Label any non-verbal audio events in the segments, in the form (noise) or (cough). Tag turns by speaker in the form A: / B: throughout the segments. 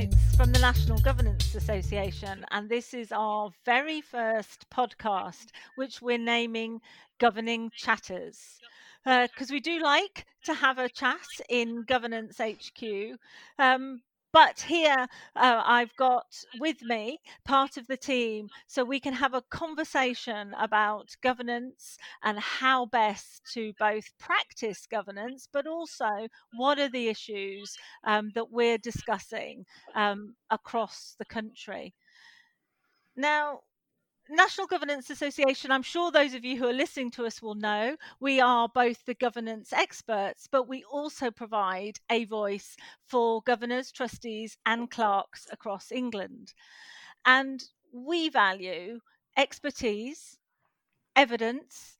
A: Insights from the National Governance Association, and this is our very first podcast, which we're naming Governing Chatters. Because uh, we do like to have a chat in Governance HQ, um, but here uh, I've got with me part of the team so we can have a conversation about governance and how best to both practice governance, but also what are the issues um, that we're discussing um, across the country. Now, National Governance Association, I'm sure those of you who are listening to us will know, we are both the governance experts, but we also provide a voice for governors, trustees, and clerks across England. And we value expertise, evidence,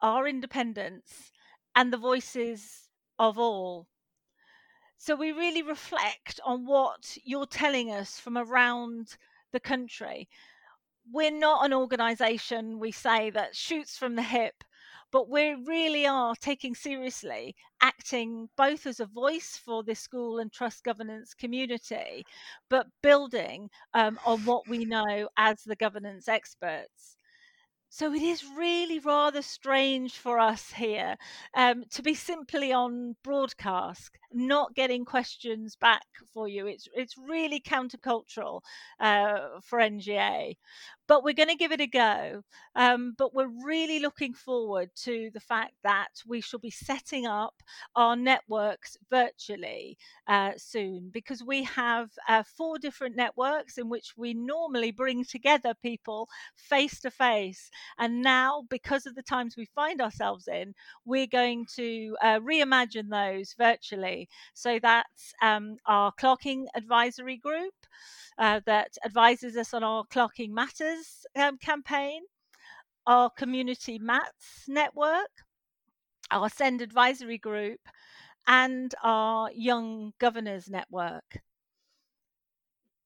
A: our independence, and the voices of all. So we really reflect on what you're telling us from around the country we're not an organization we say that shoots from the hip but we really are taking seriously acting both as a voice for the school and trust governance community but building um, on what we know as the governance experts so it is really rather strange for us here um, to be simply on broadcast, not getting questions back for you. It's it's really countercultural uh, for NGA, but we're going to give it a go. Um, but we're really looking forward to the fact that we shall be setting up our networks virtually uh, soon because we have uh, four different networks in which we normally bring together people face to face and now, because of the times we find ourselves in, we're going to uh, reimagine those virtually. So that's um, our clerking advisory group uh, that advises us on our Clerking Matters um, campaign, our Community MATs network, our SEND advisory group, and our Young Governors network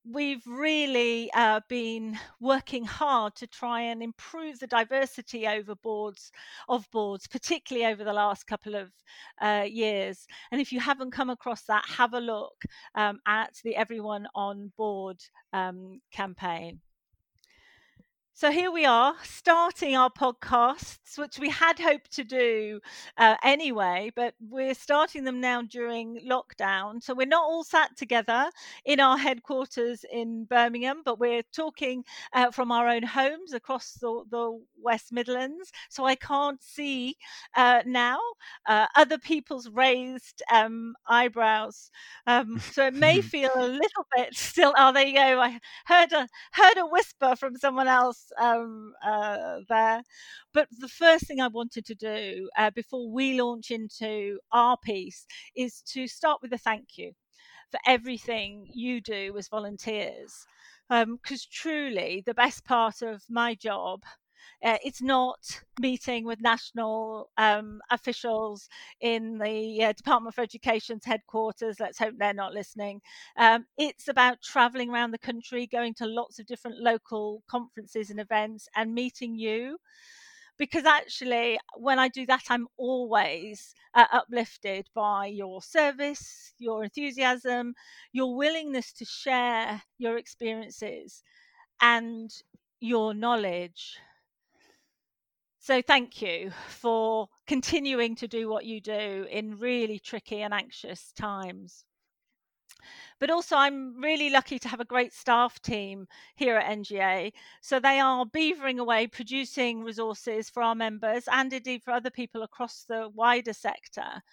A: we've really uh, been working hard to try and improve the diversity over boards of boards, particularly over the last couple of uh, years. And if you haven't come across that, have a look um, at the Everyone on Board um, campaign. So here we are, starting our podcasts, which we had hoped to do uh, anyway, but we're starting them now during lockdown. So we're not all sat together in our headquarters in Birmingham, but we're talking uh, from our own homes across the, the West Midlands. So I can't see uh, now uh, other people's raised um, eyebrows. Um, (laughs) so it may feel a little bit (laughs) still. Oh, there you go. I heard a heard a whisper from someone else um, uh, there. But the first thing I wanted to do uh, before we launch into our piece is to start with a thank you for everything you do as volunteers. Because um, truly, the best part of my job uh, it's not meeting with national um, officials in the uh, Department for Education's headquarters. Let's hope they're not listening. Um, it's about traveling around the country, going to lots of different local conferences and events, and meeting you because actually when i do that i'm always uh, uplifted by your service your enthusiasm your willingness to share your experiences and your knowledge so thank you for continuing to do what you do in really tricky and anxious times. But also, I'm really lucky to have a great staff team here at NGA. So they are beavering away, producing resources for our members and indeed for other people across the wider sector.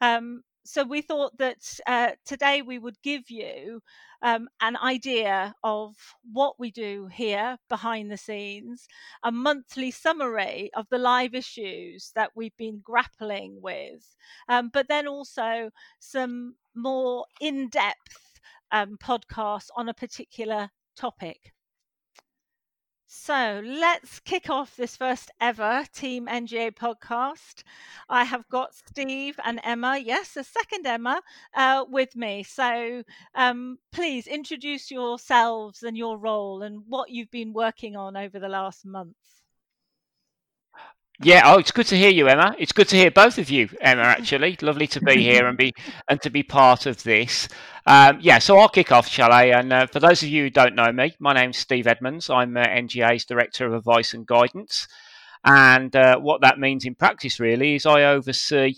A: Um, so we thought that uh, today we would give you um, an idea of what we do here behind the scenes, a monthly summary of the live issues that we've been grappling with, um, but then also some more in depth um, podcasts on a particular topic. So let's kick off this first ever Team NGA podcast. I have got Steve and Emma, yes, a second Emma, uh, with me. So um, please introduce yourselves and your role and what you've been working on over the last month.
B: Yeah, oh, it's good to hear you, Emma. It's good to hear both of you, Emma. Actually, lovely to be here and be (laughs) and to be part of this. Um, yeah, so I'll kick off, shall I? And uh, for those of you who don't know me, my name's Steve Edmonds. I'm uh, NGA's Director of Advice and Guidance, and uh, what that means in practice really is I oversee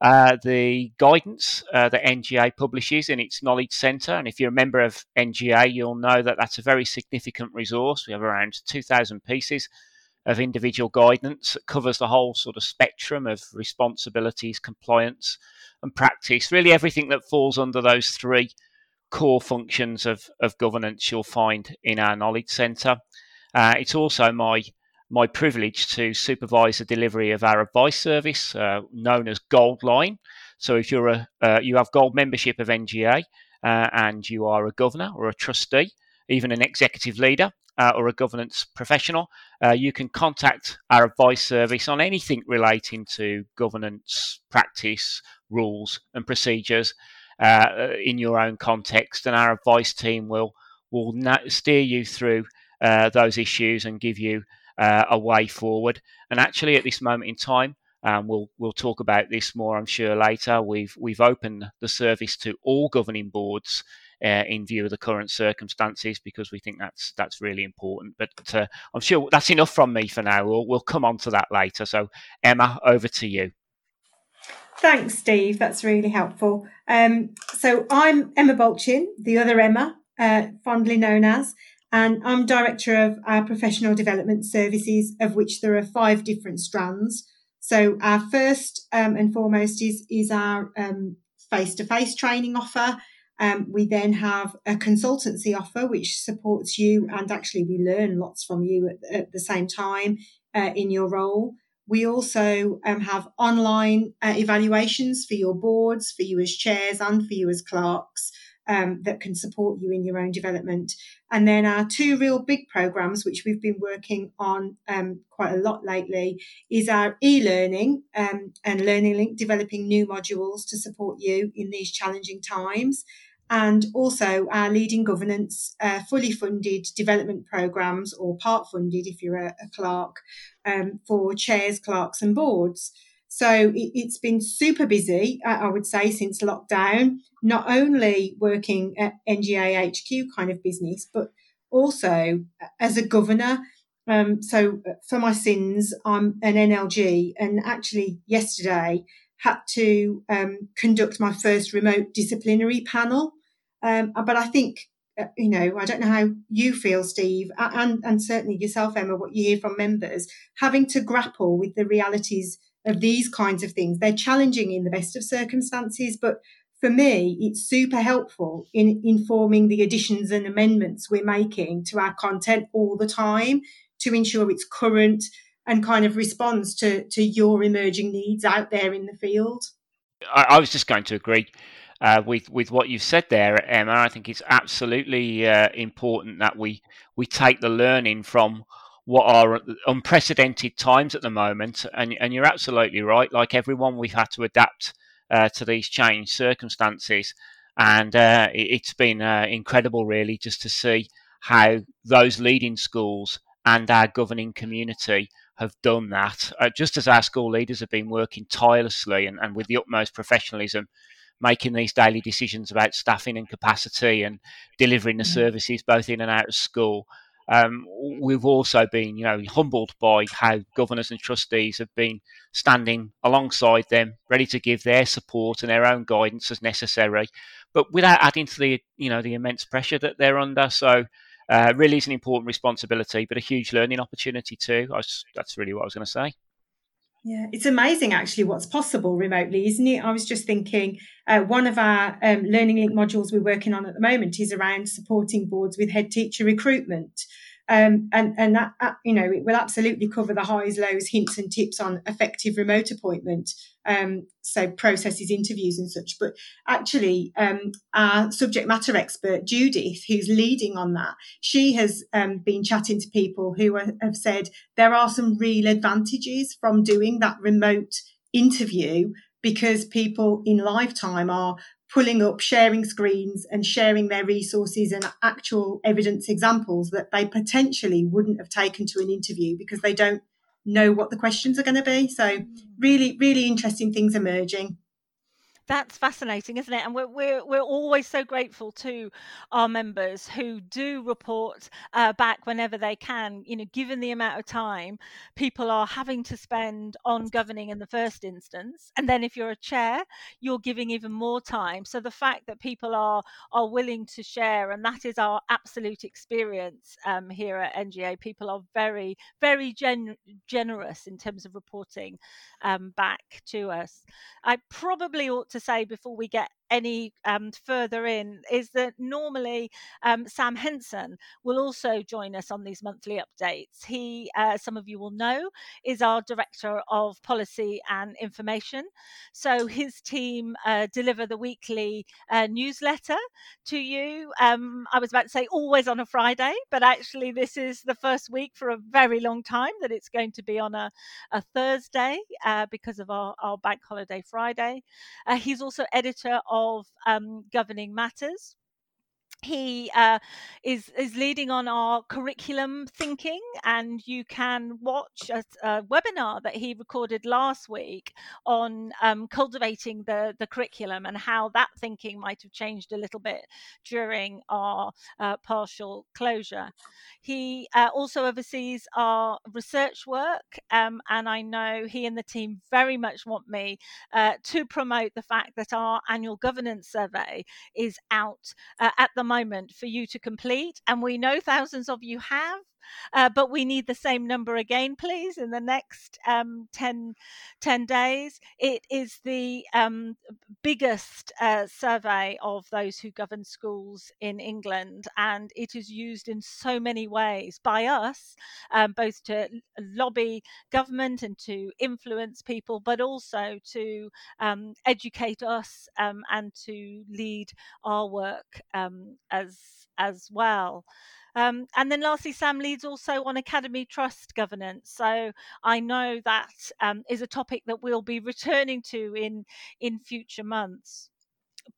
B: uh, the guidance uh, that NGA publishes in its knowledge centre. And if you're a member of NGA, you'll know that that's a very significant resource. We have around 2,000 pieces of individual guidance that covers the whole sort of spectrum of responsibilities, compliance, and practice. Really, everything that falls under those three core functions of, of governance you'll find in our knowledge centre. Uh, it's also my my privilege to supervise the delivery of our advice service, uh, known as Gold Line. So, if you're a uh, you have gold membership of NGA uh, and you are a governor or a trustee, even an executive leader, uh, or a governance professional, uh, you can contact our advice service on anything relating to governance practice, rules, and procedures uh, in your own context, and our advice team will will na- steer you through uh, those issues and give you uh, a way forward. And actually, at this moment in time, um, we'll we'll talk about this more, I'm sure, later. We've we've opened the service to all governing boards uh, in view of the current circumstances because we think that's that's really important. But uh, I'm sure that's enough from me for now. We'll we'll come on to that later. So Emma, over to you.
C: Thanks, Steve. That's really helpful. Um, so I'm Emma Balchin, the other Emma, uh, fondly known as, and I'm director of our professional development services, of which there are five different strands. So our first um, and foremost is is our face to face training offer. Um, we then have a consultancy offer, which supports you, and actually we learn lots from you at, at the same time uh, in your role. We also um, have online uh, evaluations for your boards, for you as chairs, and for you as clerks. Um, that can support you in your own development. And then our two real big programs, which we've been working on um, quite a lot lately, is our e-learning um, and Learning Link, developing new modules to support you in these challenging times and also our leading governance uh, fully funded development programs or part funded if you're a, a clerk um, for chairs, clerks, and boards. So it, has been super busy, I would say, since lockdown, not only working at NGA HQ kind of business, but also as a governor. Um, so for my sins, I'm an NLG, and actually yesterday had to um, conduct my first remote disciplinary panel. Um, but I think, uh, you know, I don't know how you feel, Steve, and, and certainly yourself, Emma, what you hear from members, having to grapple with the realities of these kinds of things. They're challenging in the best of circumstances, but for me, it's super helpful in informing the additions and amendments we're making to our content all the time to ensure it's current and kind of responds to, to your emerging needs out there in the field.
B: I, I was just going to agree uh, with with what you've said there, Emma. I think it's absolutely uh, important that we we take the learning from what are unprecedented times at the moment. And and you're absolutely right. Like everyone, we've had to adapt uh, to these changed circumstances, and uh, it, has been uh, incredible, really, just to see how those leading schools and our governing community have done that. Uh, just as our school leaders have been working tirelessly and, and with the utmost professionalism making these daily decisions about staffing and capacity and delivering the mm. services both in and out of school. Um, we've also been, you know, humbled by how governors and trustees have been standing alongside them, ready to give their support and their own guidance as necessary, but without adding to the, you know, the immense pressure that they're under. So, uh, really is an important responsibility, but a huge learning opportunity too. Was, that's really what I was going to say.
C: Yeah, it's amazing actually what's possible remotely, isn't it? I was just thinking uh, one of our um, Learning Link modules we're working on at the moment is around supporting boards with head teacher recruitment. Um, and and that uh, you know it will absolutely cover the highs, lows, hints, and tips on effective remote appointment. Um, so processes, interviews, and such. But actually, um, our subject matter expert Judith, who's leading on that, she has um, been chatting to people who are, have said there are some real advantages from doing that remote interview because people in lifetime are pulling up, sharing screens and sharing their resources and actual evidence examples that they potentially wouldn't have taken to an interview because they don't know what the questions are going to be. So really, really interesting things emerging.
A: That's fascinating, isn't it? And we're we're we're always so grateful to our members who do report uh, back whenever they can. You know, given the amount of time people are having to spend on governing in the first instance, and then if you're a chair, you're giving even more time. So the fact that people are are willing to share, and that is our absolute experience um, here at NGA. People are very very gen- generous in terms of reporting um, back to us. I probably ought to say before we get any um, further in is that normally um, Sam Henson will also join us on these monthly updates. He, uh, some of you will know, is our Director of Policy and Information. So his team uh, deliver the weekly uh, newsletter to you. Um, I was about to say always on a Friday, but actually, this is the first week for a very long time that it's going to be on a, a Thursday uh, because of our, our bank holiday Friday. Uh, he's also editor of um, Governing Matters he uh, is is leading on our curriculum thinking, and you can watch a, a webinar that he recorded last week on um, cultivating the the curriculum and how that thinking might have changed a little bit during our uh, partial closure. He uh, also oversees our research work, um, and I know he and the team very much want me uh, to promote the fact that our annual governance survey is out uh, at the moment for you to complete. And we know thousands of you have. Uh, but we need the same number again, please, in the next um, 10, 10 days. It is the um, biggest uh, survey of those who govern schools in England, and it is used in so many ways by us, um, both to lobby government and to influence people, but also to um, educate us um, and to lead our work um, as as well. Um, and then lastly, Sam leads also on Academy Trust governance. So I know that um, is a topic that we'll be returning to in in future months.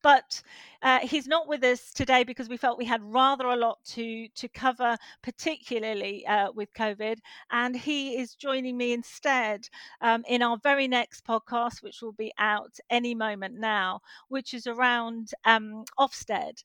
A: But uh, he's not with us today because we felt we had rather a lot to to cover, particularly uh, with COVID. And he is joining me instead um, in our very next podcast, which will be out any moment now, which is around um, Ofsted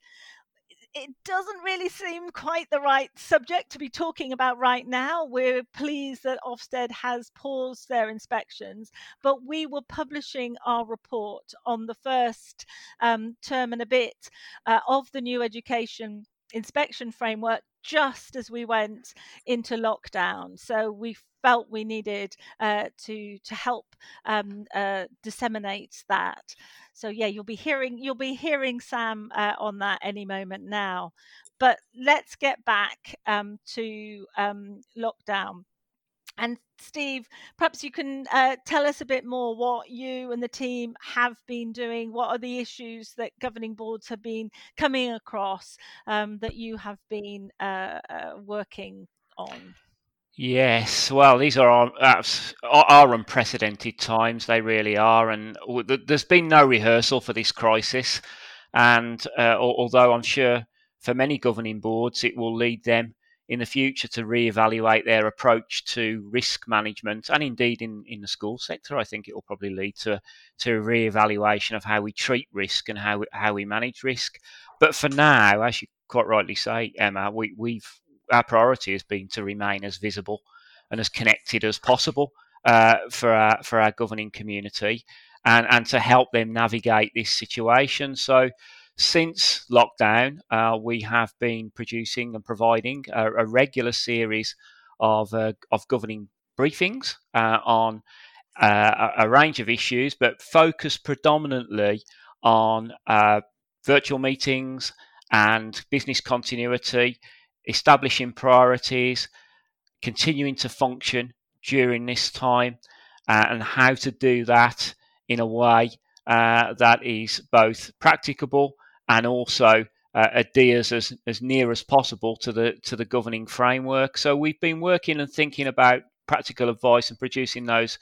A: it doesn't really seem quite the right subject to be talking about right now. We're pleased that Ofsted has paused their inspections, but we were publishing our report on the first um, term and a bit uh, of the new education inspection framework just as we went into lockdown. So we felt we needed uh, to to help um, uh, disseminate that. So yeah, you'll be hearing you'll be hearing Sam uh, on that any moment now. But let's get back um, to um, lockdown. And Steve, perhaps you can uh, tell us a bit more what you and the team have been doing. What are the issues that governing boards have been coming across um, that you have been uh, uh, working on?
B: Yes, well, these are our, unprecedented times. They really are, and there's been no rehearsal for this crisis. And uh, although I'm sure for many governing boards it will lead them in the future to reevaluate their approach to risk management, and indeed in, in the school sector, I think it will probably lead to to a reevaluation of how we treat risk and how how we manage risk. But for now, as you quite rightly say, Emma, we, we've our priority has been to remain as visible and as connected as possible uh, for our for our governing community, and and to help them navigate this situation. So. Since lockdown, uh, we have been producing and providing a, a regular series of uh, of governing briefings uh, on uh, a, range of issues, but focused predominantly on uh, virtual meetings and business continuity establishing priorities, continuing to function during this time, uh, and how to do that in a way that is both practicable and also uh, adheres as, as near as possible to the to the governing framework. So we've been working and thinking about practical advice and producing those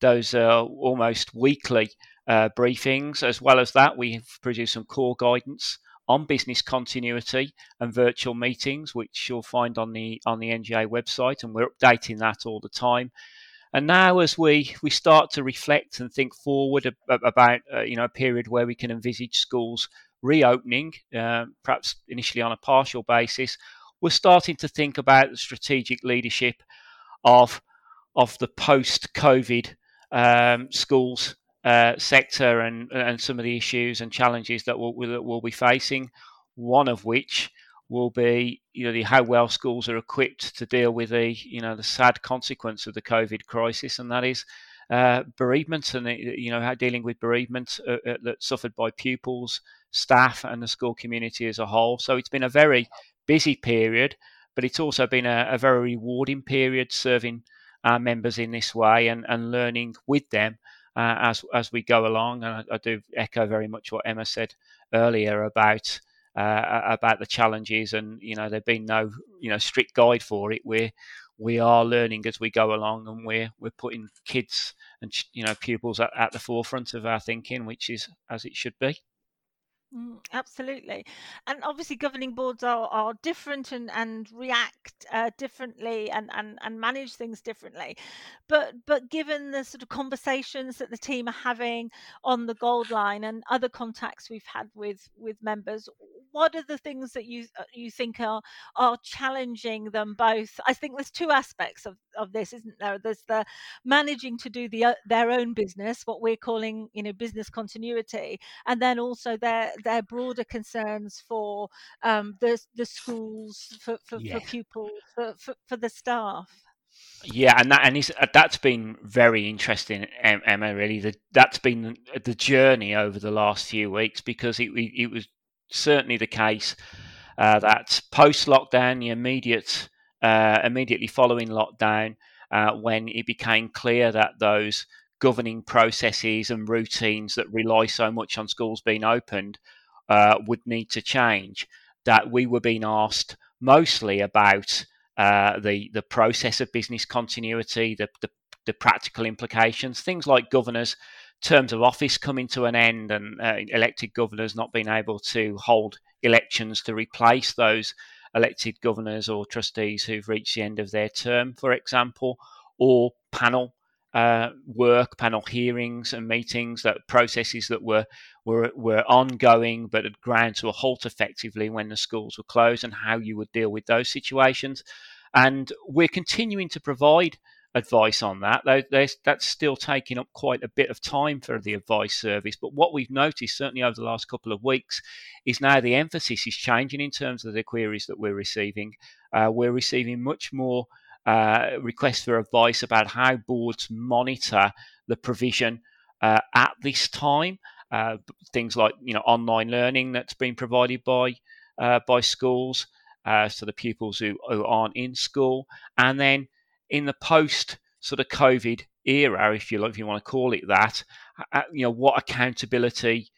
B: those uh, almost weekly uh, briefings. As well as that, we have produced some core guidance on business continuity and virtual meetings, which you'll find on the on the NGA website, and we're updating that all the time. And now, as we, we start to reflect and think forward about uh, you know a period where we can envisage schools reopening, uh, perhaps initially on a partial basis, we're starting to think about the strategic leadership of of the post-COVID um, schools uh, sector and and some of the issues and challenges that we'll, that we'll be facing. One of which will be you know the, how well schools are equipped to deal with the you know the sad consequence of the COVID crisis, and that is uh, bereavement and you know dealing with bereavement uh, uh, that suffered by pupils, staff, and the school community as a whole. So it's been a very busy period, but it's also been a, a very rewarding period serving our members in this way and, and learning with them uh, as as we go along. And I, I, do echo very much what Emma said earlier about uh, about the challenges, and you know, there've been no you know strict guide for it. We're we are learning as we go along, and we're we're putting kids and you know pupils at, at the forefront of our thinking, which is as it should be.
A: Mm, absolutely. And obviously governing boards are, are different and, and react uh, differently and, and, and manage things differently. But but given the sort of conversations that the team are having on the gold line and other contacts we've had with with members, what are the things that you uh, you think are are challenging them both? I think there's two aspects of, of this, isn't there? There's the managing to do the uh, their own business, what we're calling you know business continuity, and then also their their broader concerns for um, the the schools, for for, yeah. for pupils, for, for, for the staff.
B: Yeah, and that and uh, that's been very interesting, Emma. Really, the, that's been the journey over the last few weeks because it it was certainly the case uh, that post lockdown, the immediate uh, immediately following lockdown, uh, when it became clear that those governing processes and routines that rely so much on schools being opened uh, would need to change. That we were being asked mostly about uh, the the process of business continuity, the, the, the practical implications, things like governors terms of office coming to an end and uh, elected governors not being able to hold elections to replace those elected governors or trustees who've reached the end of their term, for example, or panel uh, work, panel hearings and meetings, that processes that were, were were ongoing but had ground to a halt effectively when the schools were closed, and how you would deal with those situations. And we're continuing to provide advice on that. that's still taking up quite a bit of time for the advice service. But what we've noticed, certainly over the last couple of weeks, is now the emphasis is changing in terms of the queries that we're receiving. Uh, we're receiving much more uh, requests for advice about how boards monitor the provision uh, at this time. Uh, things like you know online learning that's been provided by uh, by schools uh, so the pupils who, who aren't in school, and then in the post sort of COVID era, if you if you want to call it that, you know what accountability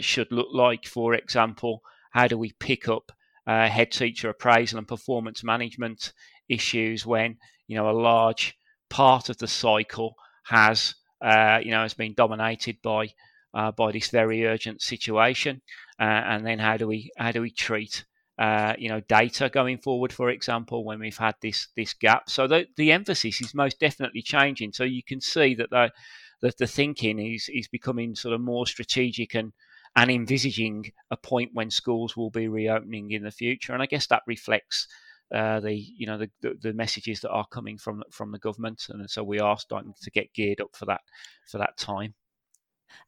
B: should look like. For example, how do we pick up head teacher appraisal and performance management issues when you know a large part of the cycle has uh, you know has been dominated by uh, by this very urgent situation, uh, and then how do we how do we treat uh, you know data going forward, for example, when we've had this this gap? So the the emphasis is most definitely changing. So you can see that the that the thinking is is becoming sort of more strategic and and envisaging a point when schools will be reopening in the future. And I guess that reflects uh, the you know the, the, messages that are coming from from the government, and so we are starting to get geared up for that for that time.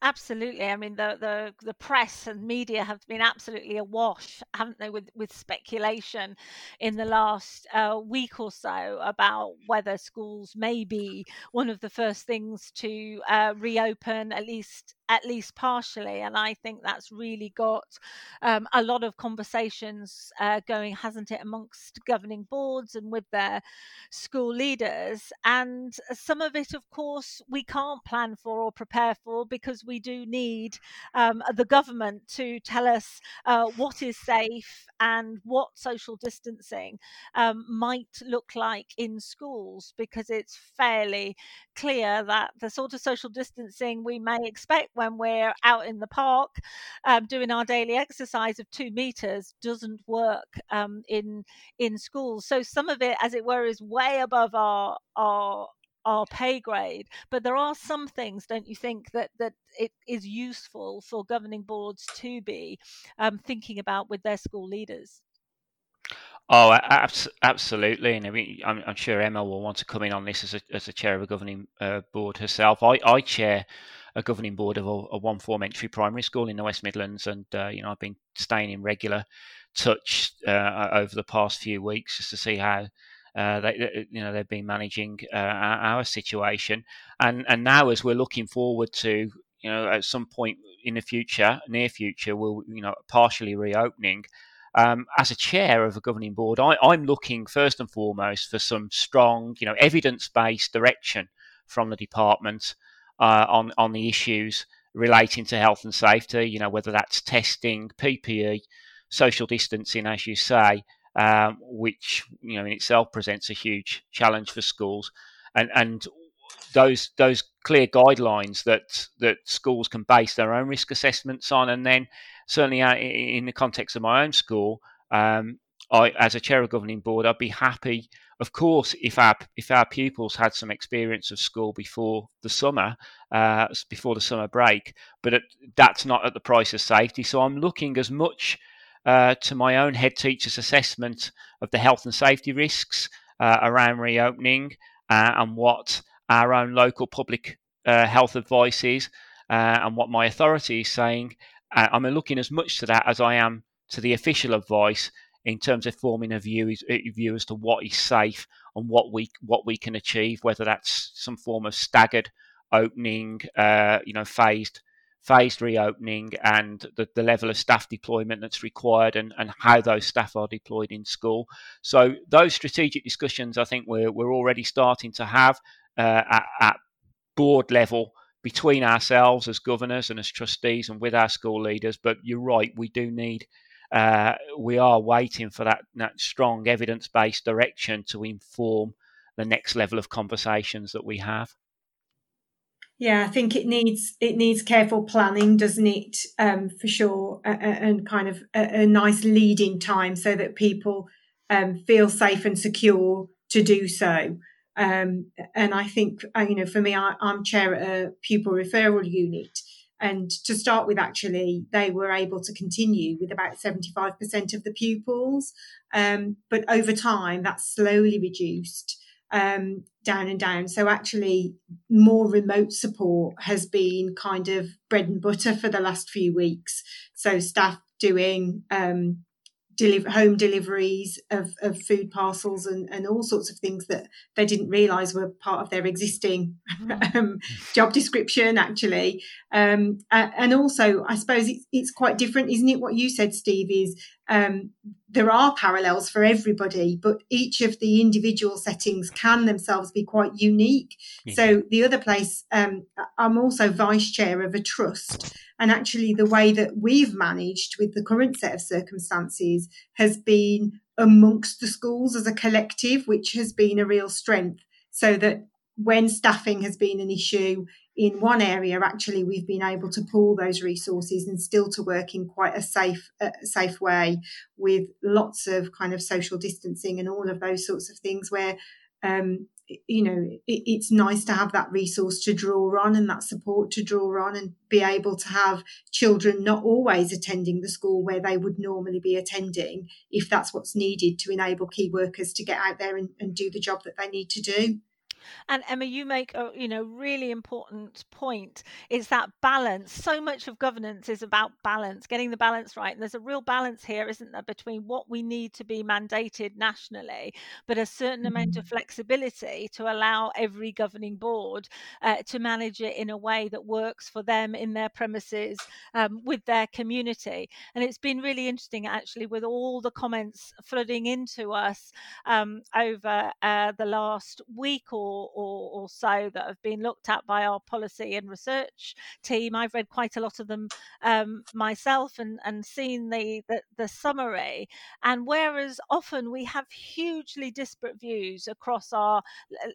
A: Absolutely. I mean, the, the the press and media have been absolutely awash, haven't they, with with speculation in the last uh, week or so about whether schools may be one of the first things to uh, reopen, at least at least partially. And I think that's really got um, a lot of conversations uh, going, hasn't it, amongst governing boards and with their school leaders. And some of it, of course, we can't plan for or prepare for because we do need um, the government to tell us uh, what is safe and what social distancing um, might look like in schools because it's fairly clear that the sort of social distancing we may expect when we're out in the park um, doing our daily exercise of two meters doesn't work um, in in schools. So some of it, as it were, is way above our our our pay grade. But there are some things, don't you think, that that it is useful for governing boards to be um, thinking about with their school leaders.
B: Oh, abs- absolutely, and I mean, I'm, I'm, sure Emma will want to come in on this as a, as a chair of a governing uh, board herself. I, I chair a governing board of a, a, one form entry primary school in the West Midlands, and uh, you know I've been staying in regular touch uh, over the past few weeks just to see how uh, they, you know, they've been managing uh, our, our, situation, and and now as we're looking forward to, you know, at some point in the future, near future, we'll, you know, partially reopening. Um, as a chair of a governing board, I, I'm looking first and foremost for some strong, you know, evidence-based direction from the department uh, on on the issues relating to health and safety. You know, whether that's testing, PPE, social distancing, as you say, um, which you know in itself presents a huge challenge for schools, and and those those clear guidelines that that schools can base their own risk assessments on, and then certainly uh, in the context of my own school, um, I as a chair of governing board, I'd be happy, of course, if our if our pupils had some experience of school before the summer, uh, before the summer break, but it, that's not at the price of safety. So I'm looking as much uh, to my own head teacher's assessment of the health and safety risks uh, around reopening uh, and what our own local public uh, health advice is uh, and what my authority is saying. I'm looking as much to that as I am to the official advice in terms of forming a view, a view as to what is safe and what we what we can achieve, whether that's some form of staggered opening, uh, you know, phased phased reopening and the, the level of staff deployment that's required and, and how those staff are deployed in school. So those strategic discussions, I think we're, we're already starting to have uh, at, at board level between ourselves as governors and as trustees and with our school leaders. But you're right, we do need, uh, we are waiting for that, that strong evidence based direction to inform the next level of conversations that we have.
C: Yeah, I think it needs it needs careful planning, doesn't it? Um, for sure, uh, and kind of a, a, nice leading time so that people um, feel safe and secure to do so. Um, and I think uh, you know, for me, I, am chair at a pupil referral unit, and to start with, actually, they were able to continue with about 75% of the pupils, um, but over time, that slowly reduced um, down and down. So actually, more remote support has been kind of bread and butter for the last few weeks. So staff doing um, deliver home deliveries of, of food parcels and, and all sorts of things that they didn't realize were part of their existing mm. um, job description actually um, and also i suppose it's, it's quite different isn't it what you said steve is um, there are parallels for everybody, but each of the individual settings can themselves be quite unique. So the other place, um, I'm also vice chair of a trust, and actually the way that we've managed with the current set of circumstances has been amongst the schools as a collective, which has been a real strength. So that when staffing has been an issue, in one area, actually, we've been able to pool those resources and still to work in quite a safe, uh, safe way with lots of kind of social distancing and all of those sorts of things where, um, you know, it, it's nice to have that resource to draw on and that support to draw on and be able to have children not always attending the school where they would normally be attending if that's what's needed to enable key workers to get out there and, and do the job that they need to do.
A: And Emma, you make a you know really important point. Is that balance? So much of governance is about balance, getting the balance right. And there's a real balance here, isn't there, between what we need to be mandated nationally, but a certain amount of flexibility to allow every governing board uh, to manage it in a way that works for them in their premises um, with their community. And it's been really interesting actually with all the comments flooding into us um, over uh, the last week or or, or, so that have been looked at by our policy and research team. I've read quite a lot of them um, myself and, and seen the, the, the summary. And whereas often we have hugely disparate views across our,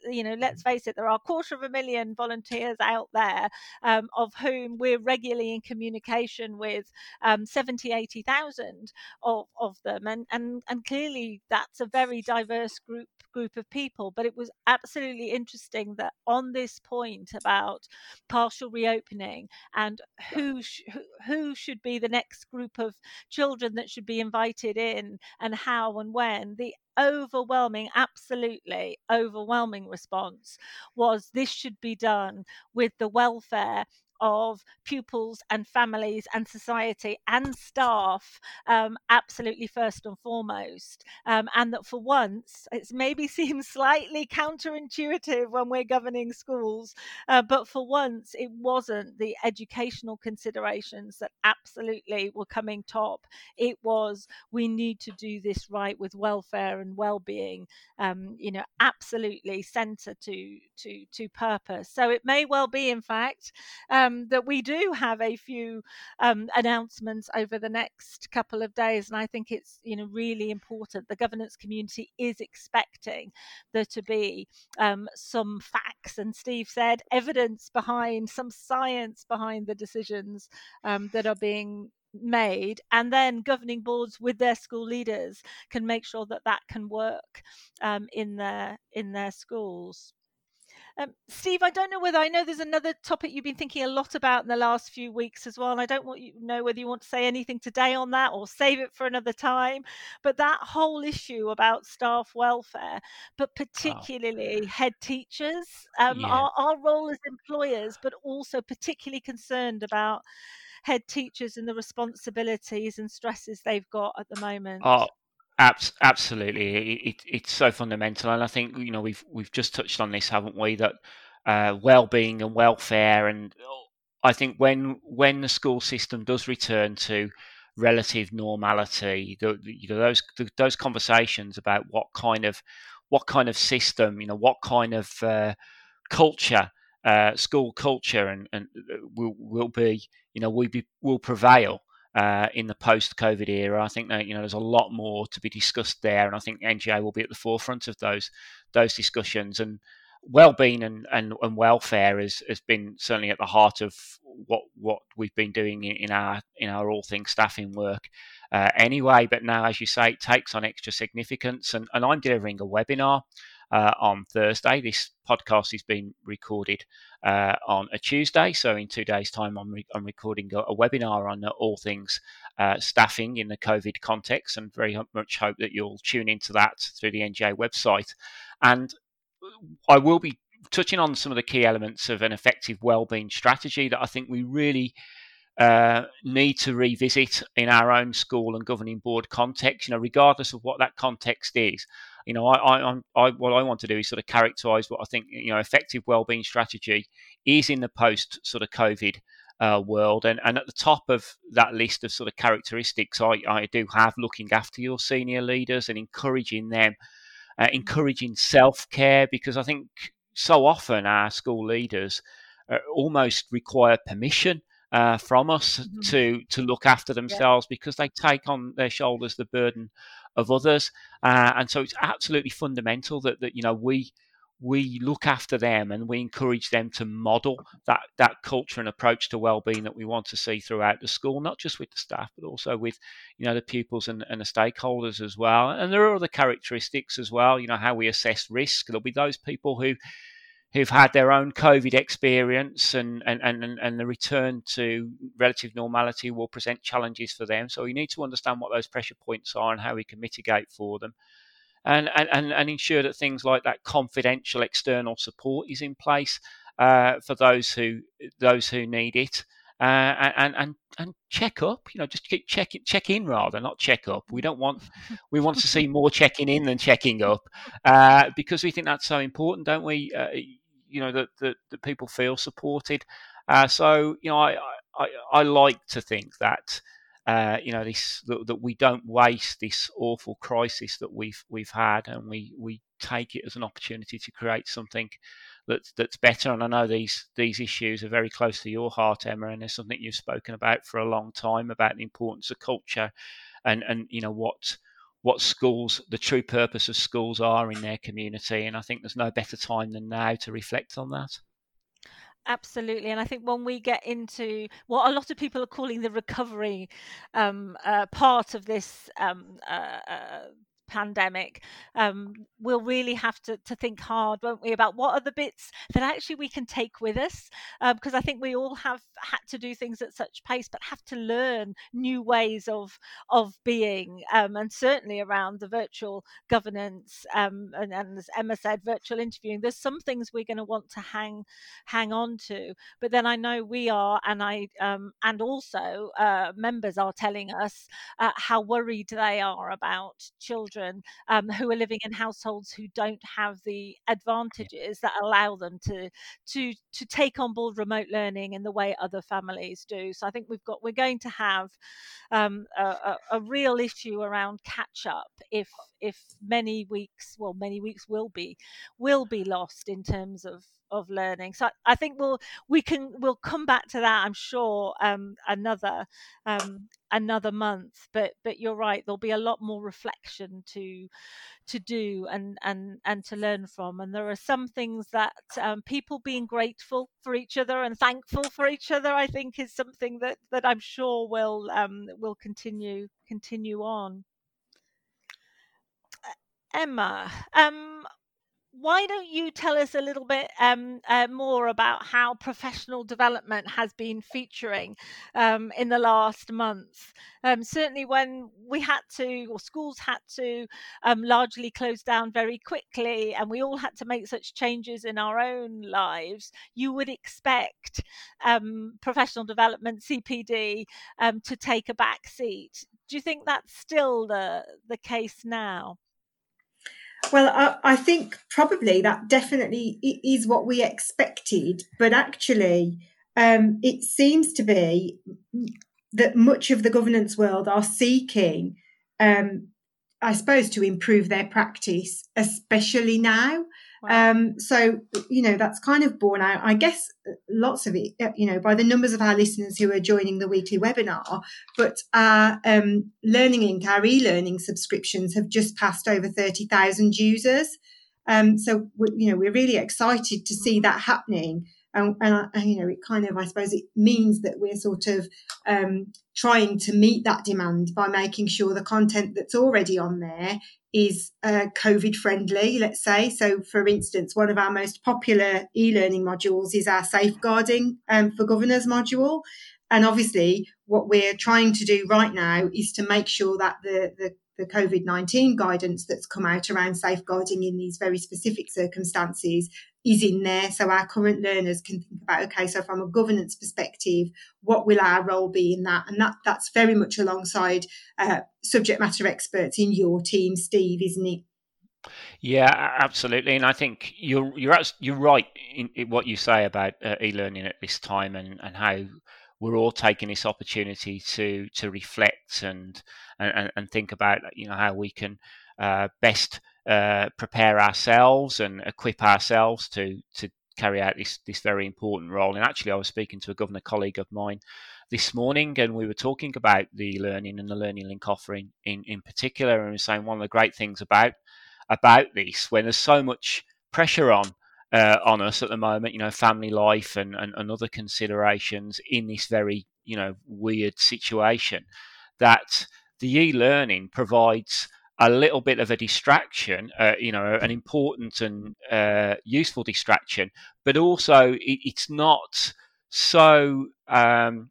A: you know, let's face it, there are a quarter of a million volunteers out there, um, of whom we're regularly in communication with um, 70, 80,000 of, of them. And, and, and clearly that's a very diverse group group of people, but it was absolutely really interesting that on this point about partial reopening and who sh- who should be the next group of children that should be invited in and how and when the overwhelming, absolutely overwhelming response was this should be done with the welfare of pupils and families and society and staff um, absolutely first and foremost. Um, and that for once, it maybe (laughs) seems slightly counterintuitive when we're governing schools, uh, but for once, it wasn't the educational considerations that absolutely were coming top. It was we need to do this right with welfare and well-being. Um, you know, absolutely centre to to to purpose. So it may well be, in fact. Um, um, that we do have a few um, announcements over the next couple of days, and I think it's you know really important. The governance community is expecting there to be um, some facts, and Steve said evidence behind some science behind the decisions um, that are being made and then governing boards with their school leaders can make sure that that can work um, in their in their schools um, Steve, I don't know whether I know there's another topic you've been thinking a lot about in the last few weeks as well. And I don't want you know whether you want to say anything today on that or save it for another time. But that whole issue about staff welfare, but oh. particularly oh. head teachers, um, yeah. our, our role as employers, but also particularly concerned about head teachers and the responsibilities and stresses they've got at the moment.
B: Oh, absolutely, it, it, it's so fundamental, and I think you know we've we've just touched on this, haven't we? That uh, well-being and welfare, and I think when when the school system does return to relative normality, the, you know those the, those conversations about what kind of what kind of system, you know, what kind of uh, culture, uh, school culture, and, and uh, will will be, you know, we be, will prevail uh, in the post-COVID era. I think that you know there's a lot more to be discussed there, and I think NGA will be at the forefront of those those discussions. And well-being and, and, and welfare has, has been certainly at the heart of what what we've been doing in our in our all things staffing work. Uh, anyway, but now, as you say, it takes on extra significance. And, and I'm delivering a webinar uh, on Thursday. This podcast is being recorded uh, on a Tuesday. So, in two days' time, I'm, re- I'm recording a, a, webinar on uh, all things uh, staffing in the COVID context, and very much hope that you'll tune into that through the NGA website. And I will be touching on some of the key elements of an effective wellbeing strategy that I think we really uh, need to revisit in our own school and governing board context. You know, regardless of what that context is, you know, I, I, I, what I want to do is sort of characterise what I think you know effective wellbeing strategy is in the post sort of COVID uh, world, and and at the top of that list of sort of characteristics, I, I do have looking after your senior leaders and encouraging them, uh, encouraging self care because I think so often our school leaders uh, almost require permission uh, from us mm-hmm. to to look after themselves yeah. because they take on their shoulders the burden of others, uh, and so it's absolutely fundamental that that you know we we look after them and we encourage them to model that that culture and approach to well-being that we want to see throughout the school not just with the staff but also with you know the pupils and, and the stakeholders as well and there are other characteristics as well you know how we assess risk there'll be those people who who've had their own COVID experience and, and, and, and the return to relative normality will present challenges for them. So we need to understand what those pressure points are and how we can mitigate for them. And, and, and ensure that things like that confidential external support is in place uh, for those who those who need it. Uh, and and and check up. You know, just keep check check in rather, not check up. We don't want we want to see (laughs) more checking in than checking up uh, because we think that's so important, don't we? Uh, you know that that, that people feel supported. Uh, so you know, I, I I like to think that. Uh, you know this that, that, we don't waste this awful crisis that we've we've had, and we we take it as an opportunity to create something that's that's better. And I know these these issues are very close to your heart, Emma, and it's something you've spoken about for a long time about the importance of culture, and and you know what what schools, the true purpose of schools are in their community. And I think there's no better time than now to reflect on that.
A: Absolutely. And I think when we get into what a lot of people are calling the recovery um, uh, part of this um, uh, uh, pandemic, um, we'll really have to, to think hard, won't we, about what are the bits that actually we can take with us? Because um, I think we all have had to do things at such pace, but have to learn new ways of of being, um, and certainly around the virtual governance um, and, and, as Emma said, virtual interviewing. There's some things we're going to want to hang hang on to, but then I know we are, and I um, and also uh, members are telling us uh, how worried they are about children um, who are living in households who don't have the advantages that allow them to to to take on board remote learning in the way other families do. So I think we've got we're going to have um, a, a, real issue around catch up if if many weeks well many weeks will be will be lost in terms of of learning. So I, think we'll we can we'll come back to that. I'm sure um, another um, another month. But but you're right. There'll be a lot more reflection to to do and and and to learn from. And there are some things that um, people being grateful for each other and thankful for each other. I think is something that that I'm sure will um, will continue continue on. Emma, um, why don't you tell us a little bit um, uh, more about how professional development has been featuring um, in the last month? Um, certainly, when we had to, or schools had to, um, largely close down very quickly, and we all had to make such changes in our own lives, you would expect um, professional development, CPD, um, to take a back seat. Do you think that's still the the case now?
C: Well, I, I, think probably that definitely is what we expected, but actually, um, it seems to be that much of the governance world are seeking, um, I suppose, to improve their practice, especially now. Um, so, you know, that's kind of borne out, I guess, lots of it, uh, you know, by the numbers of our listeners who are joining the weekly webinar. But our um, Learning Link, our e learning subscriptions have just passed over 30,000 users. Um, so, you know, we're really excited to see that happening. And, and, you know, it kind of, I suppose, it means that we're sort of um, trying to meet that demand by making sure the content that's already on there is uh, COVID friendly, let's say. So, for instance, one of our most popular e learning modules is our safeguarding um, for governors module. And obviously, what we're trying to do right now is to make sure that the, the, the COVID 19 guidance that's come out around safeguarding in these very specific circumstances is in there so our current learners can think about okay so from a governance perspective what will our role be in that? And that that's very much alongside uh, subject matter experts in your team steve isn't it?
B: Yeah, absolutely, and I think you're you're you're right in, in what you say about uh, e-learning at this time, and, and how we're all taking this opportunity to to reflect and and, and think about you know how we can uh, best uh, prepare ourselves and equip ourselves to to carry out this this very important role. And actually, I was speaking to a governor colleague of mine this morning, and we were talking about the learning and the learning link offering in in particular, and we saying one of the great things about about this when there's so much pressure on uh, on us at the moment, you know, family life and, and, and other considerations in this very, you know, weird situation, that the e-learning provides a little bit of a distraction, uh, you know, an important and uh, useful distraction, but also it, it's not so um,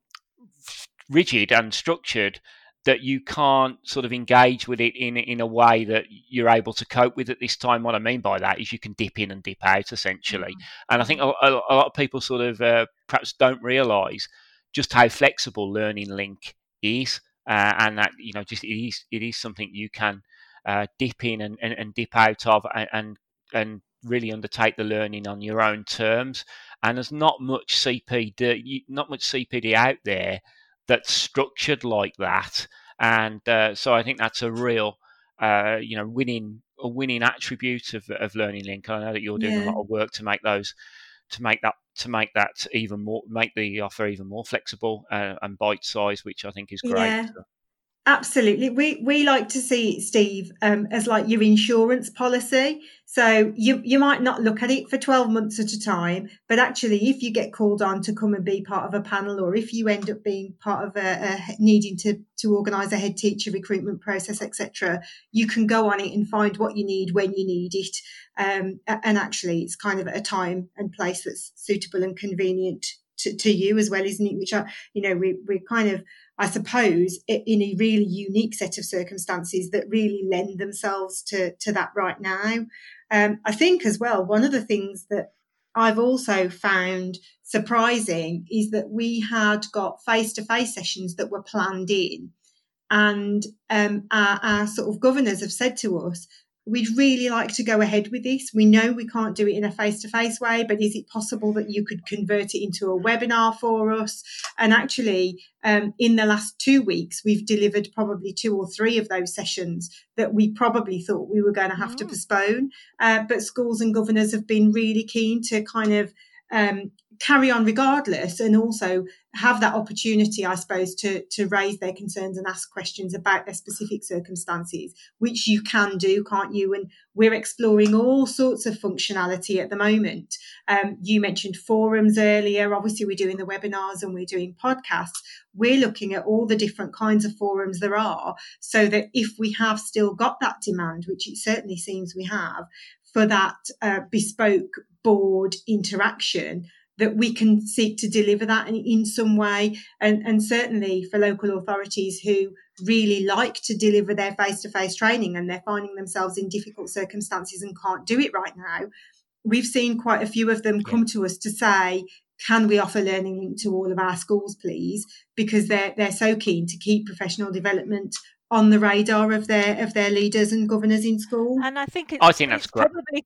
B: rigid and structured that you can't sort of engage with it in in a way that you're able to cope with at this time. What I mean by that is you can dip in and dip out essentially, mm-hmm. and I think a, a, a, lot of people sort of uh, perhaps don't realise just how flexible Learning Link is, uh, and that you know just it is it is something you can uh, dip in and, and, and, dip out of and, and really undertake the learning on your own terms. And there's not much CPD, not much CPD out there that's structured like that. And uh, so I think that's a real, uh, you know, winning a winning attribute of, of Learning Link. I know that you're doing yeah. a lot of work to make those, to make that to make that even more, make the offer even more flexible uh, and bite size, which I think is great. Yeah.
C: Absolutely. We we like to see Steve, um, as like your insurance policy. So you you might not look at it for 12 months at a time, but actually if you get called on to come and be part of a panel or if you end up being part of a, a needing to to organize a head teacher recruitment process, etc., you can go on it and find what you need when you need it. Um, and actually it's kind of at a time and place that's suitable and convenient to, to you as well, isn't it? Which are, you know, we, we're kind of I suppose, in a really unique set of circumstances that really lend themselves to, to that right now. Um, I think as well, one of the things that I've also found surprising is that we had got face to face sessions that were planned in. And um, our, our sort of governors have said to us, we'd really like to go ahead with this. We know we can't do it in a face to face way, but is it possible that you could convert it into a webinar for us? And actually, um, in the last two weeks, we've delivered probably two or three of those sessions that we probably thought we were going to have mm. to postpone. Uh, but schools and governors have been really keen to kind of um, carry on regardless and also have that opportunity, I suppose, to, to raise their concerns and ask questions about their specific circumstances, which you can do, can't you? And we're exploring all sorts of functionality at the moment. Um, you mentioned forums earlier. Obviously, we're doing the webinars and we're doing podcasts. We're looking at all the different kinds of forums there are so that if we have still got that demand, which it certainly seems we have, for that uh, bespoke board interaction, that we can seek to deliver that in, in some way. And, and certainly for local authorities who really like to deliver their face to face training and they're finding themselves in difficult circumstances and can't do it right now. We've seen quite a few of them yeah. come to us to say, can we offer learning link to all of our schools, please? Because they're they're so keen to keep professional development on the radar of their of their leaders and governors in school.
A: And I think
B: it's, I think that's great.
A: probably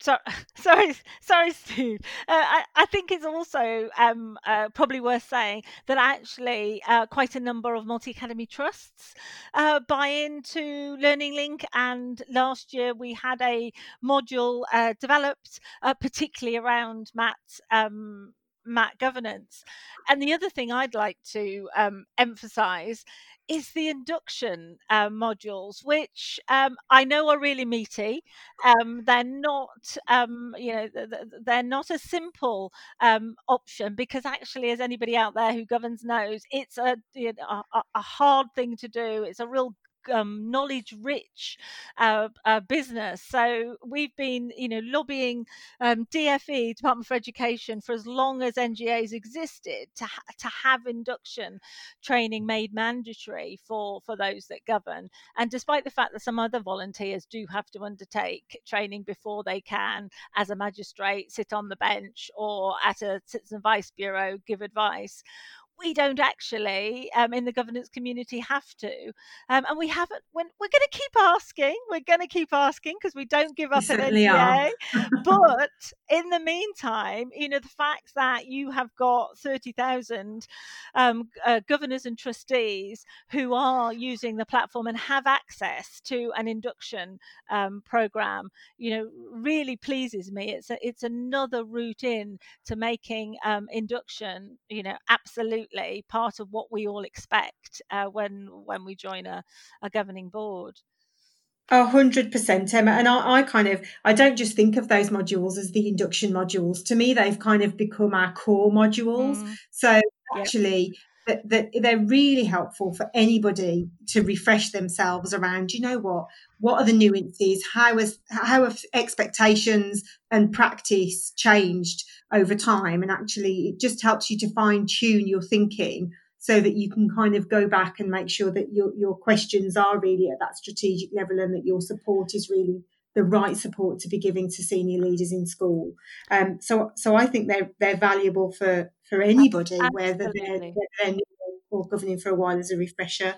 A: so, (laughs) sorry, sorry, Steve. Uh, I, I, think it's also um, uh, probably worth saying that actually uh, quite a number of multi academy trusts uh, buy into Learning Link, and last year we had a module uh, developed uh, particularly around MAT. Um, MAT governance. And the other thing I'd like to um, emphasize is the induction uh, modules, which um, I know are really meaty. Um, they're not, um, you know, they're not a simple um, option because actually, as anybody out there who governs knows, it's a, a, a hard thing to do. It's a real um, knowledge rich uh, uh, business. So we've been, you know, lobbying um, DFE, Department for Education, for as long as NGAs existed to ha- to have induction training made mandatory for for those that govern. And despite the fact that some other volunteers do have to undertake training before they can, as a magistrate, sit on the bench or at a citizen advice bureau give advice we don't actually um, in the governance community have to um, and we haven't when, we're going to keep asking we're going to keep asking because we don't give up an NGA but in the meantime you know the fact that you have got 30,000 um, uh, governors and trustees who are using the platform and have access to an induction um, program you know really pleases me. It's a, it's another route in to making um, induction you know absolutely absolutely part of what we all expect uh, when when we join a, a governing board.
C: A hundred percent, Emma. And I, I, kind of, I don't just think of those modules as the induction modules. To me, they've kind of become our core modules. Mm. So actually, that, that they're really helpful for anybody to refresh themselves around. You know what? What are the nuances? How has how have expectations and practice changed over time? And actually, it just helps you to fine tune your thinking so that you can kind of go back and make sure that your your questions are really at that strategic level and that your support is really the right support to be giving to senior leaders in school. Um, so, so I think they're they're valuable for for anybody, Absolutely. whether they're, they're new or governing for a while as a refresher.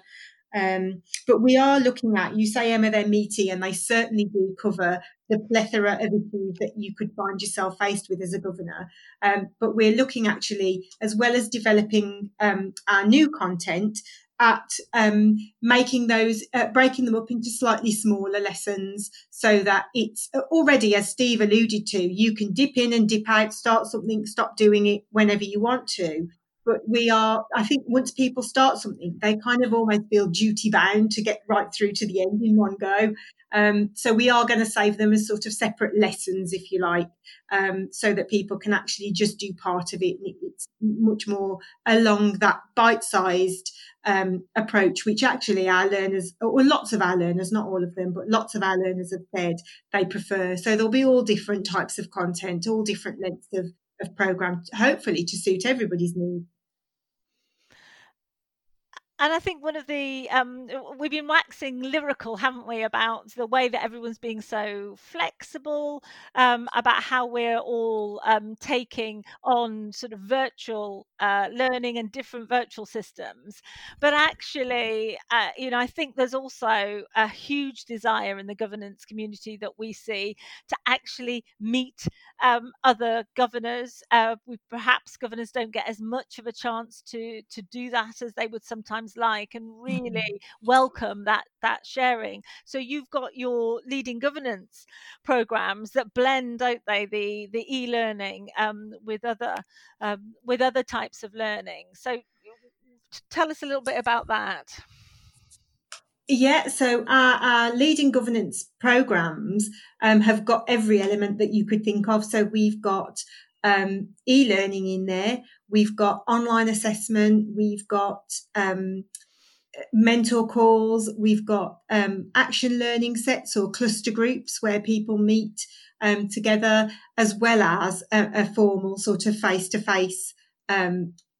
C: Um, but we are looking at, you say, Emma, they're meaty, and they certainly do cover the plethora of issues that you could find yourself faced with as a governor. Um, but we're looking actually, as well as developing um, our new content, at um, making those, uh, breaking them up into slightly smaller lessons so that it's already, as Steve alluded to, you can dip in and dip out, start something, stop doing it whenever you want to. but we are, I think once people start something, they kind of almost feel duty bound to get right through to the end in one go. Um, so we are going to save them as sort of separate lessons, if you like, um, so that people can actually just do part of it. It's much more along that bite-sized um, approach, which actually our learners, or lots of our learners, not all of them, but lots of our learners have said they prefer. So there'll be all different types of content, all different lengths of, of program, hopefully to suit everybody's needs
A: and I think one of the um, we've been waxing lyrical, haven't we, about the way that everyone's being so flexible, um, about how we're all um, taking on sort of virtual uh, learning and different virtual systems. But actually, uh, you know, I think there's also a huge desire in the governance community that we see to actually meet um, other governors. Uh, we perhaps governors don't get as much of a chance to to do that as they would sometimes like and mm-hmm. really (laughs) welcome that that sharing so you've got your leading governance programs that blend don't they the the e-learning um, with other um, with other types of learning so tell us a little bit about that
C: yeah, so our, our leading governance programs um, have got every element that you could think of. So we've got um, e-learning in there. We've got online assessment. We've got um, mentor calls. We've got um, action learning sets or cluster groups where people meet um, together, as well as a, a formal sort of face-to-face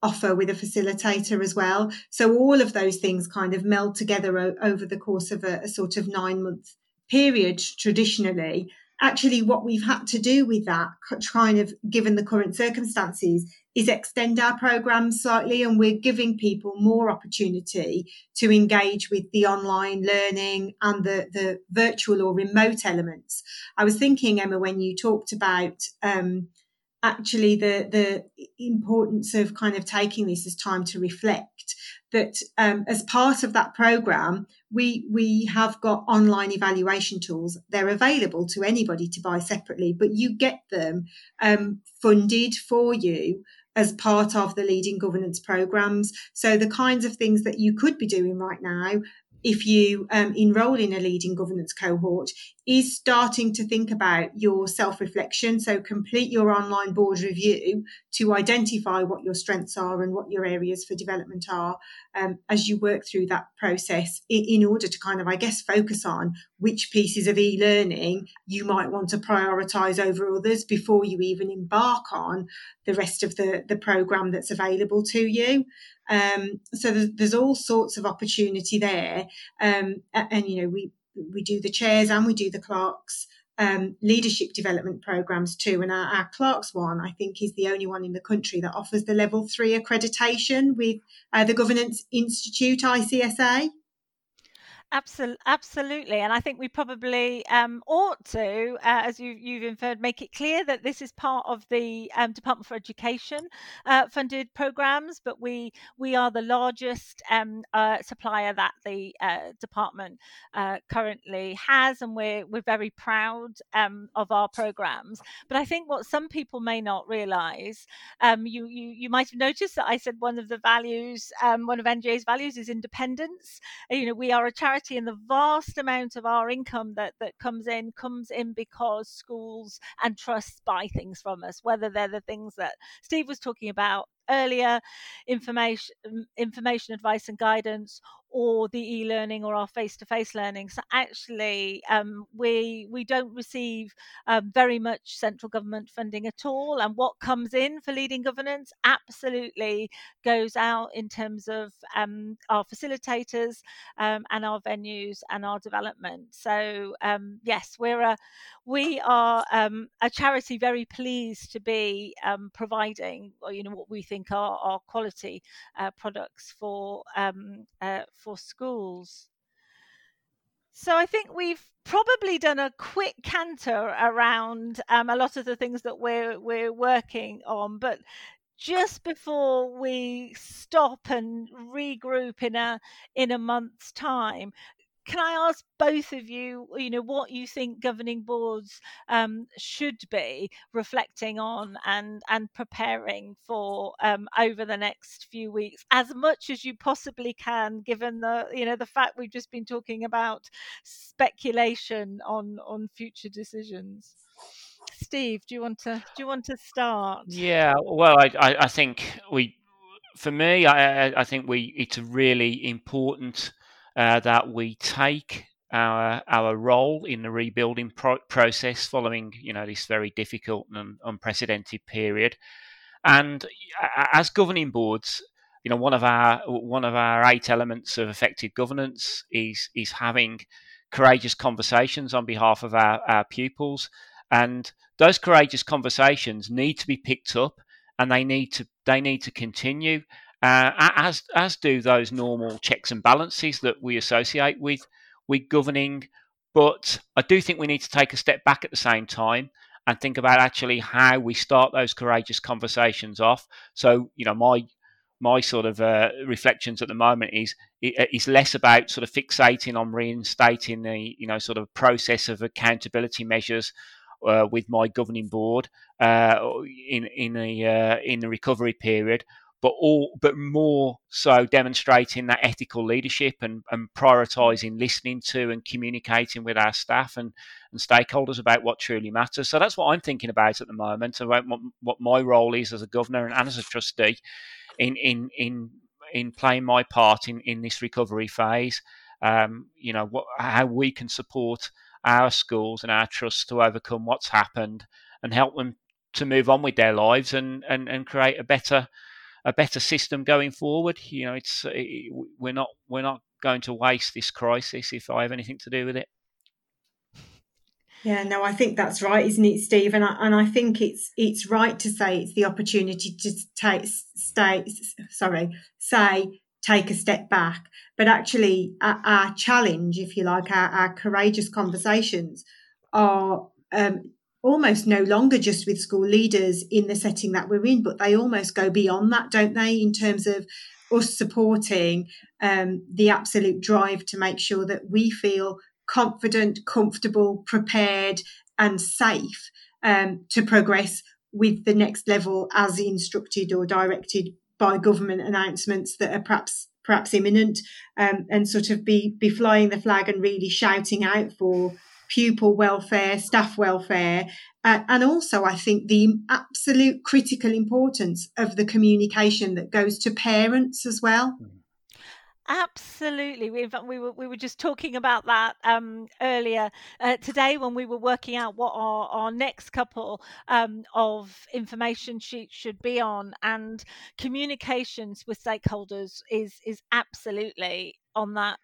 C: offer with a facilitator as well. So all of those things kind of meld together o- over the course of a, a sort of nine-month period traditionally actually what we've had to do with that kind of given the current circumstances is extend our programs slightly and we're giving people more opportunity to engage with the online learning and the, the virtual or remote elements. I was thinking, Emma, when you talked about um, actually the the importance of kind of taking this as time to reflect that um, as part of that program we we have got online evaluation tools. They're available to anybody to buy separately but you get them um, funded for you as part of the leading governance programs. So the kinds of things that you could be doing right now if you um, enroll in a leading governance cohort is starting to think about your self reflection. So complete your online board review to identify what your strengths are and what your areas for development are um, as you work through that process in, in, order to kind of, I guess, focus on which pieces of e learning you might want to prioritize over others before you even embark on the rest of the, the program that's available to you. Um, so there's, there's, all sorts of opportunity there. Um, and, you know, we, we do the chairs and we do the clerks. Um, leadership development programs too. And our, our, clerks one, I think, is the only one in the country that offers the level three accreditation with uh, the Governance Institute ICSA.
A: Absolutely, absolutely, and I think we probably um, ought to, uh, as you, you've inferred, make it clear that this is part of the um, Department for Education uh, funded programs. But we we are the largest um, uh, supplier that the uh, department uh, currently has, and we're we're very proud um, of our programs. But I think what some people may not realise, um, you you you might have noticed that I said one of the values, um, one of NGA's values is independence. You know, we are a charity and the vast amount of our income that, that comes in comes in because schools and trusts buy things from us, whether they're the things that Steve was talking about earlier, information, information, advice, and guidance, or the e-learning or our face-to-face learning. So actually, um, we we don't receive um, very much central government funding at all. And what comes in for leading governance absolutely goes out in terms of um, our facilitators um, and our venues and our development. So um, yes, we're a we are um, a charity very pleased to be providing, you know, what we think are, are quality uh, products for uh, for schools. So I think we've probably done a quick canter around um, a lot of the things that we're we're working on, but just before we stop and regroup in a in a month's time, can I ask both of you, you know, what you think governing boards um, should be reflecting on and and preparing for um, over the next few weeks, as much as you possibly can, given the you know the fact we've just been talking about speculation on on future decisions. Steve, do you want to do you want to start?
B: Yeah, well, I I, I think we, for me, I I think we it's a really important uh, that we take our our role in the rebuilding pro- process following you know this very difficult and unprecedented period, and as governing boards, you know one of our one of our eight elements of effective governance is is having courageous conversations on behalf of our, our pupils. And those courageous conversations need to be picked up and they need to they need to continue uh, as as do those normal checks and balances that we associate with with governing but I do think we need to take a step back at the same time and think about actually how we start those courageous conversations off. So you know my my sort of uh, reflections at the moment is is less about sort of fixating on reinstating the you know sort of process of accountability measures uh, with my governing board uh, in in the uh, in the recovery period, but all but more so demonstrating that ethical leadership and, and prioritizing listening to and communicating with our staff and, and stakeholders about what truly matters. So that's what I'm thinking about at the moment about what, what my role is as a governor and, as a trustee in in in in playing my part in in this recovery phase. Um, you know what, how we can support our schools and our trusts to overcome what's happened and help them to move on with their lives and, and, and create a better a better system going forward. You know, it's it, we're not we're not going to waste this crisis if I have anything to do with it.
C: Yeah, no, I think that's right, isn't it, Steve? And I, and I think it's it's right to say it's the opportunity to take stay sorry say take a step back. But actually, our, our challenge, if you like, our, our courageous conversations are um, almost no longer just with school leaders in the setting that we're in, but they almost go beyond that, don't they, in terms of us supporting um, the absolute drive to make sure that we feel confident, comfortable, prepared, and safe um, to progress with the next level as instructed or directed by government announcements that are perhaps perhaps imminent um, and sort of be be flying the flag and really shouting out for pupil welfare, staff welfare, uh, and also I think the absolute critical importance of the communication that goes to parents as well. Mm.
A: Absolutely. We, we were we were just talking about that um, earlier uh, today when we were working out what our, our next couple um, of information sheets should be on, and communications with stakeholders is is absolutely on that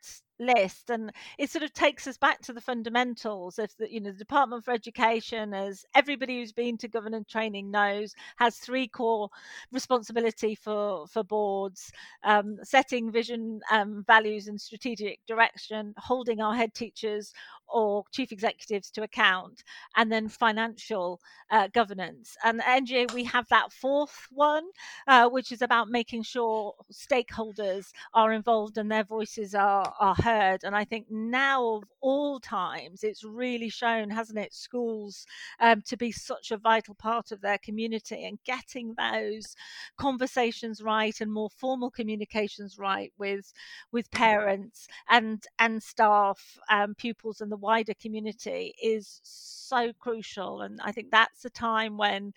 A: list and it sort of takes us back to the fundamentals of the you know the department for education as everybody who's been to governance training knows has three core responsibility for for boards um, setting vision um, values and strategic direction holding our head teachers or chief executives to account and then financial uh, governance and NGA we have that fourth one uh, which is about making sure stakeholders are involved and their voices are, are heard. And I think now of all times, it's really shown, hasn't it, schools um, to be such a vital part of their community and getting those conversations right and more formal communications right with with parents and and staff, um, pupils, and the wider community is so crucial. And I think that's a time when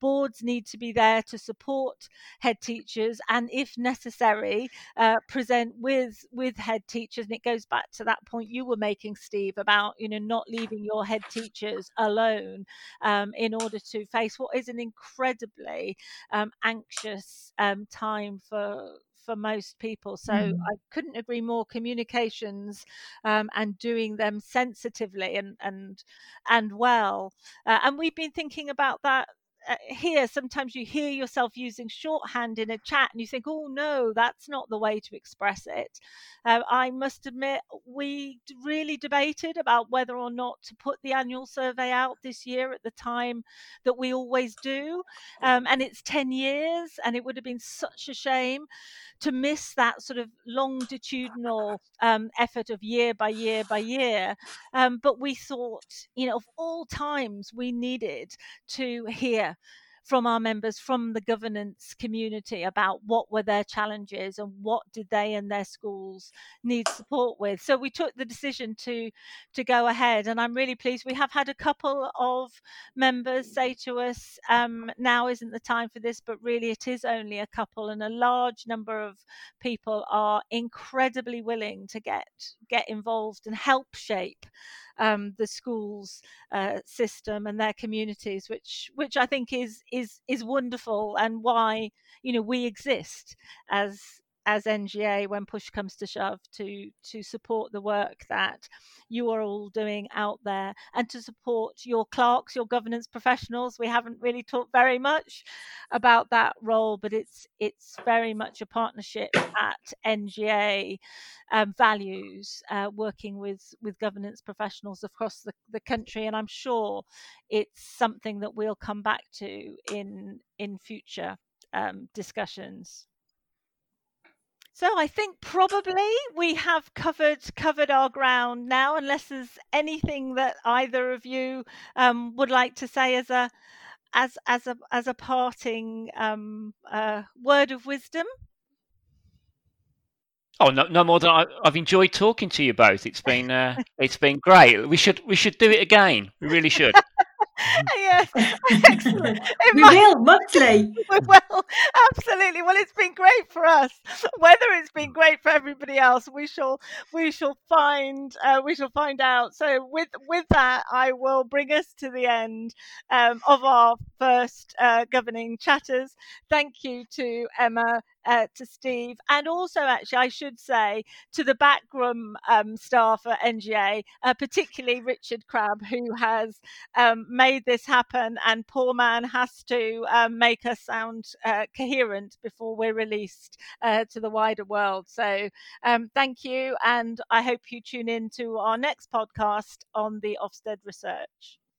A: boards need to be there to support head teachers and, if necessary, uh, present with with head teachers. And it goes back to that point you were making, Steve, about you know not leaving your head teachers alone um, in order to face what is an incredibly um, anxious um, time for for most people. So mm. I couldn't agree more. Communications um, and doing them sensitively and and and well. Uh, and we've been thinking about that uh, here sometimes you hear yourself using shorthand in a chat and you think oh no that's not the way to express it. Uh, i must admit we really debated about whether or not to put the annual survey out this year at the time that we always do. Um, and it's 10 years and it would have been such a shame to miss that sort of longitudinal um, effort of year by year by year. Um, but we thought, you know, of all times we needed to hear from our members from the governance community about what were their challenges and what did they and their schools need support with. So we took the decision to to go ahead and i'm really pleased. We have had a couple of members say to us um, now isn't the time for this but really it is only a couple and a large number of people are incredibly willing to get get involved and help shape um, the schools uh, system and their communities, which which I think is is is wonderful and why you know we exist as as NGA when push comes to shove to to support the work that you are all doing out there and to support your clerks, your governance professionals. We haven't really talked very much about that role, but it's it's very much a partnership at NGA um, values uh, working with with governance professionals across the, the country, and I'm sure it's something that we'll come back to in in future um, discussions. So I think probably we have covered covered our ground now, unless there's anything that either of you um, would like to say as a as as a as a parting um, uh, word of wisdom.
B: Oh no, no more than I, have enjoyed talking to you both. It's been uh, it's been great. We should we should do it again. We really should. (laughs)
A: yes, (laughs) excellent. (laughs)
C: It we might, will monthly.
A: We will absolutely. Well, it's been great for us. Whether it's been great for everybody else, we shall we shall find uh, we shall find out. So with with that, I will bring us to the end um, of our first uh, governing chatters. Thank you to Emma uh, to Steve, and also actually I should say to the backroom um, staff at NGA, uh, particularly Richard Crabb, who has um, made this happen. And poor man has to um, make us sound uh, coherent before we're released uh, to the wider world. So um, thank you, and I hope you tune in to our next podcast on the Ofsted research.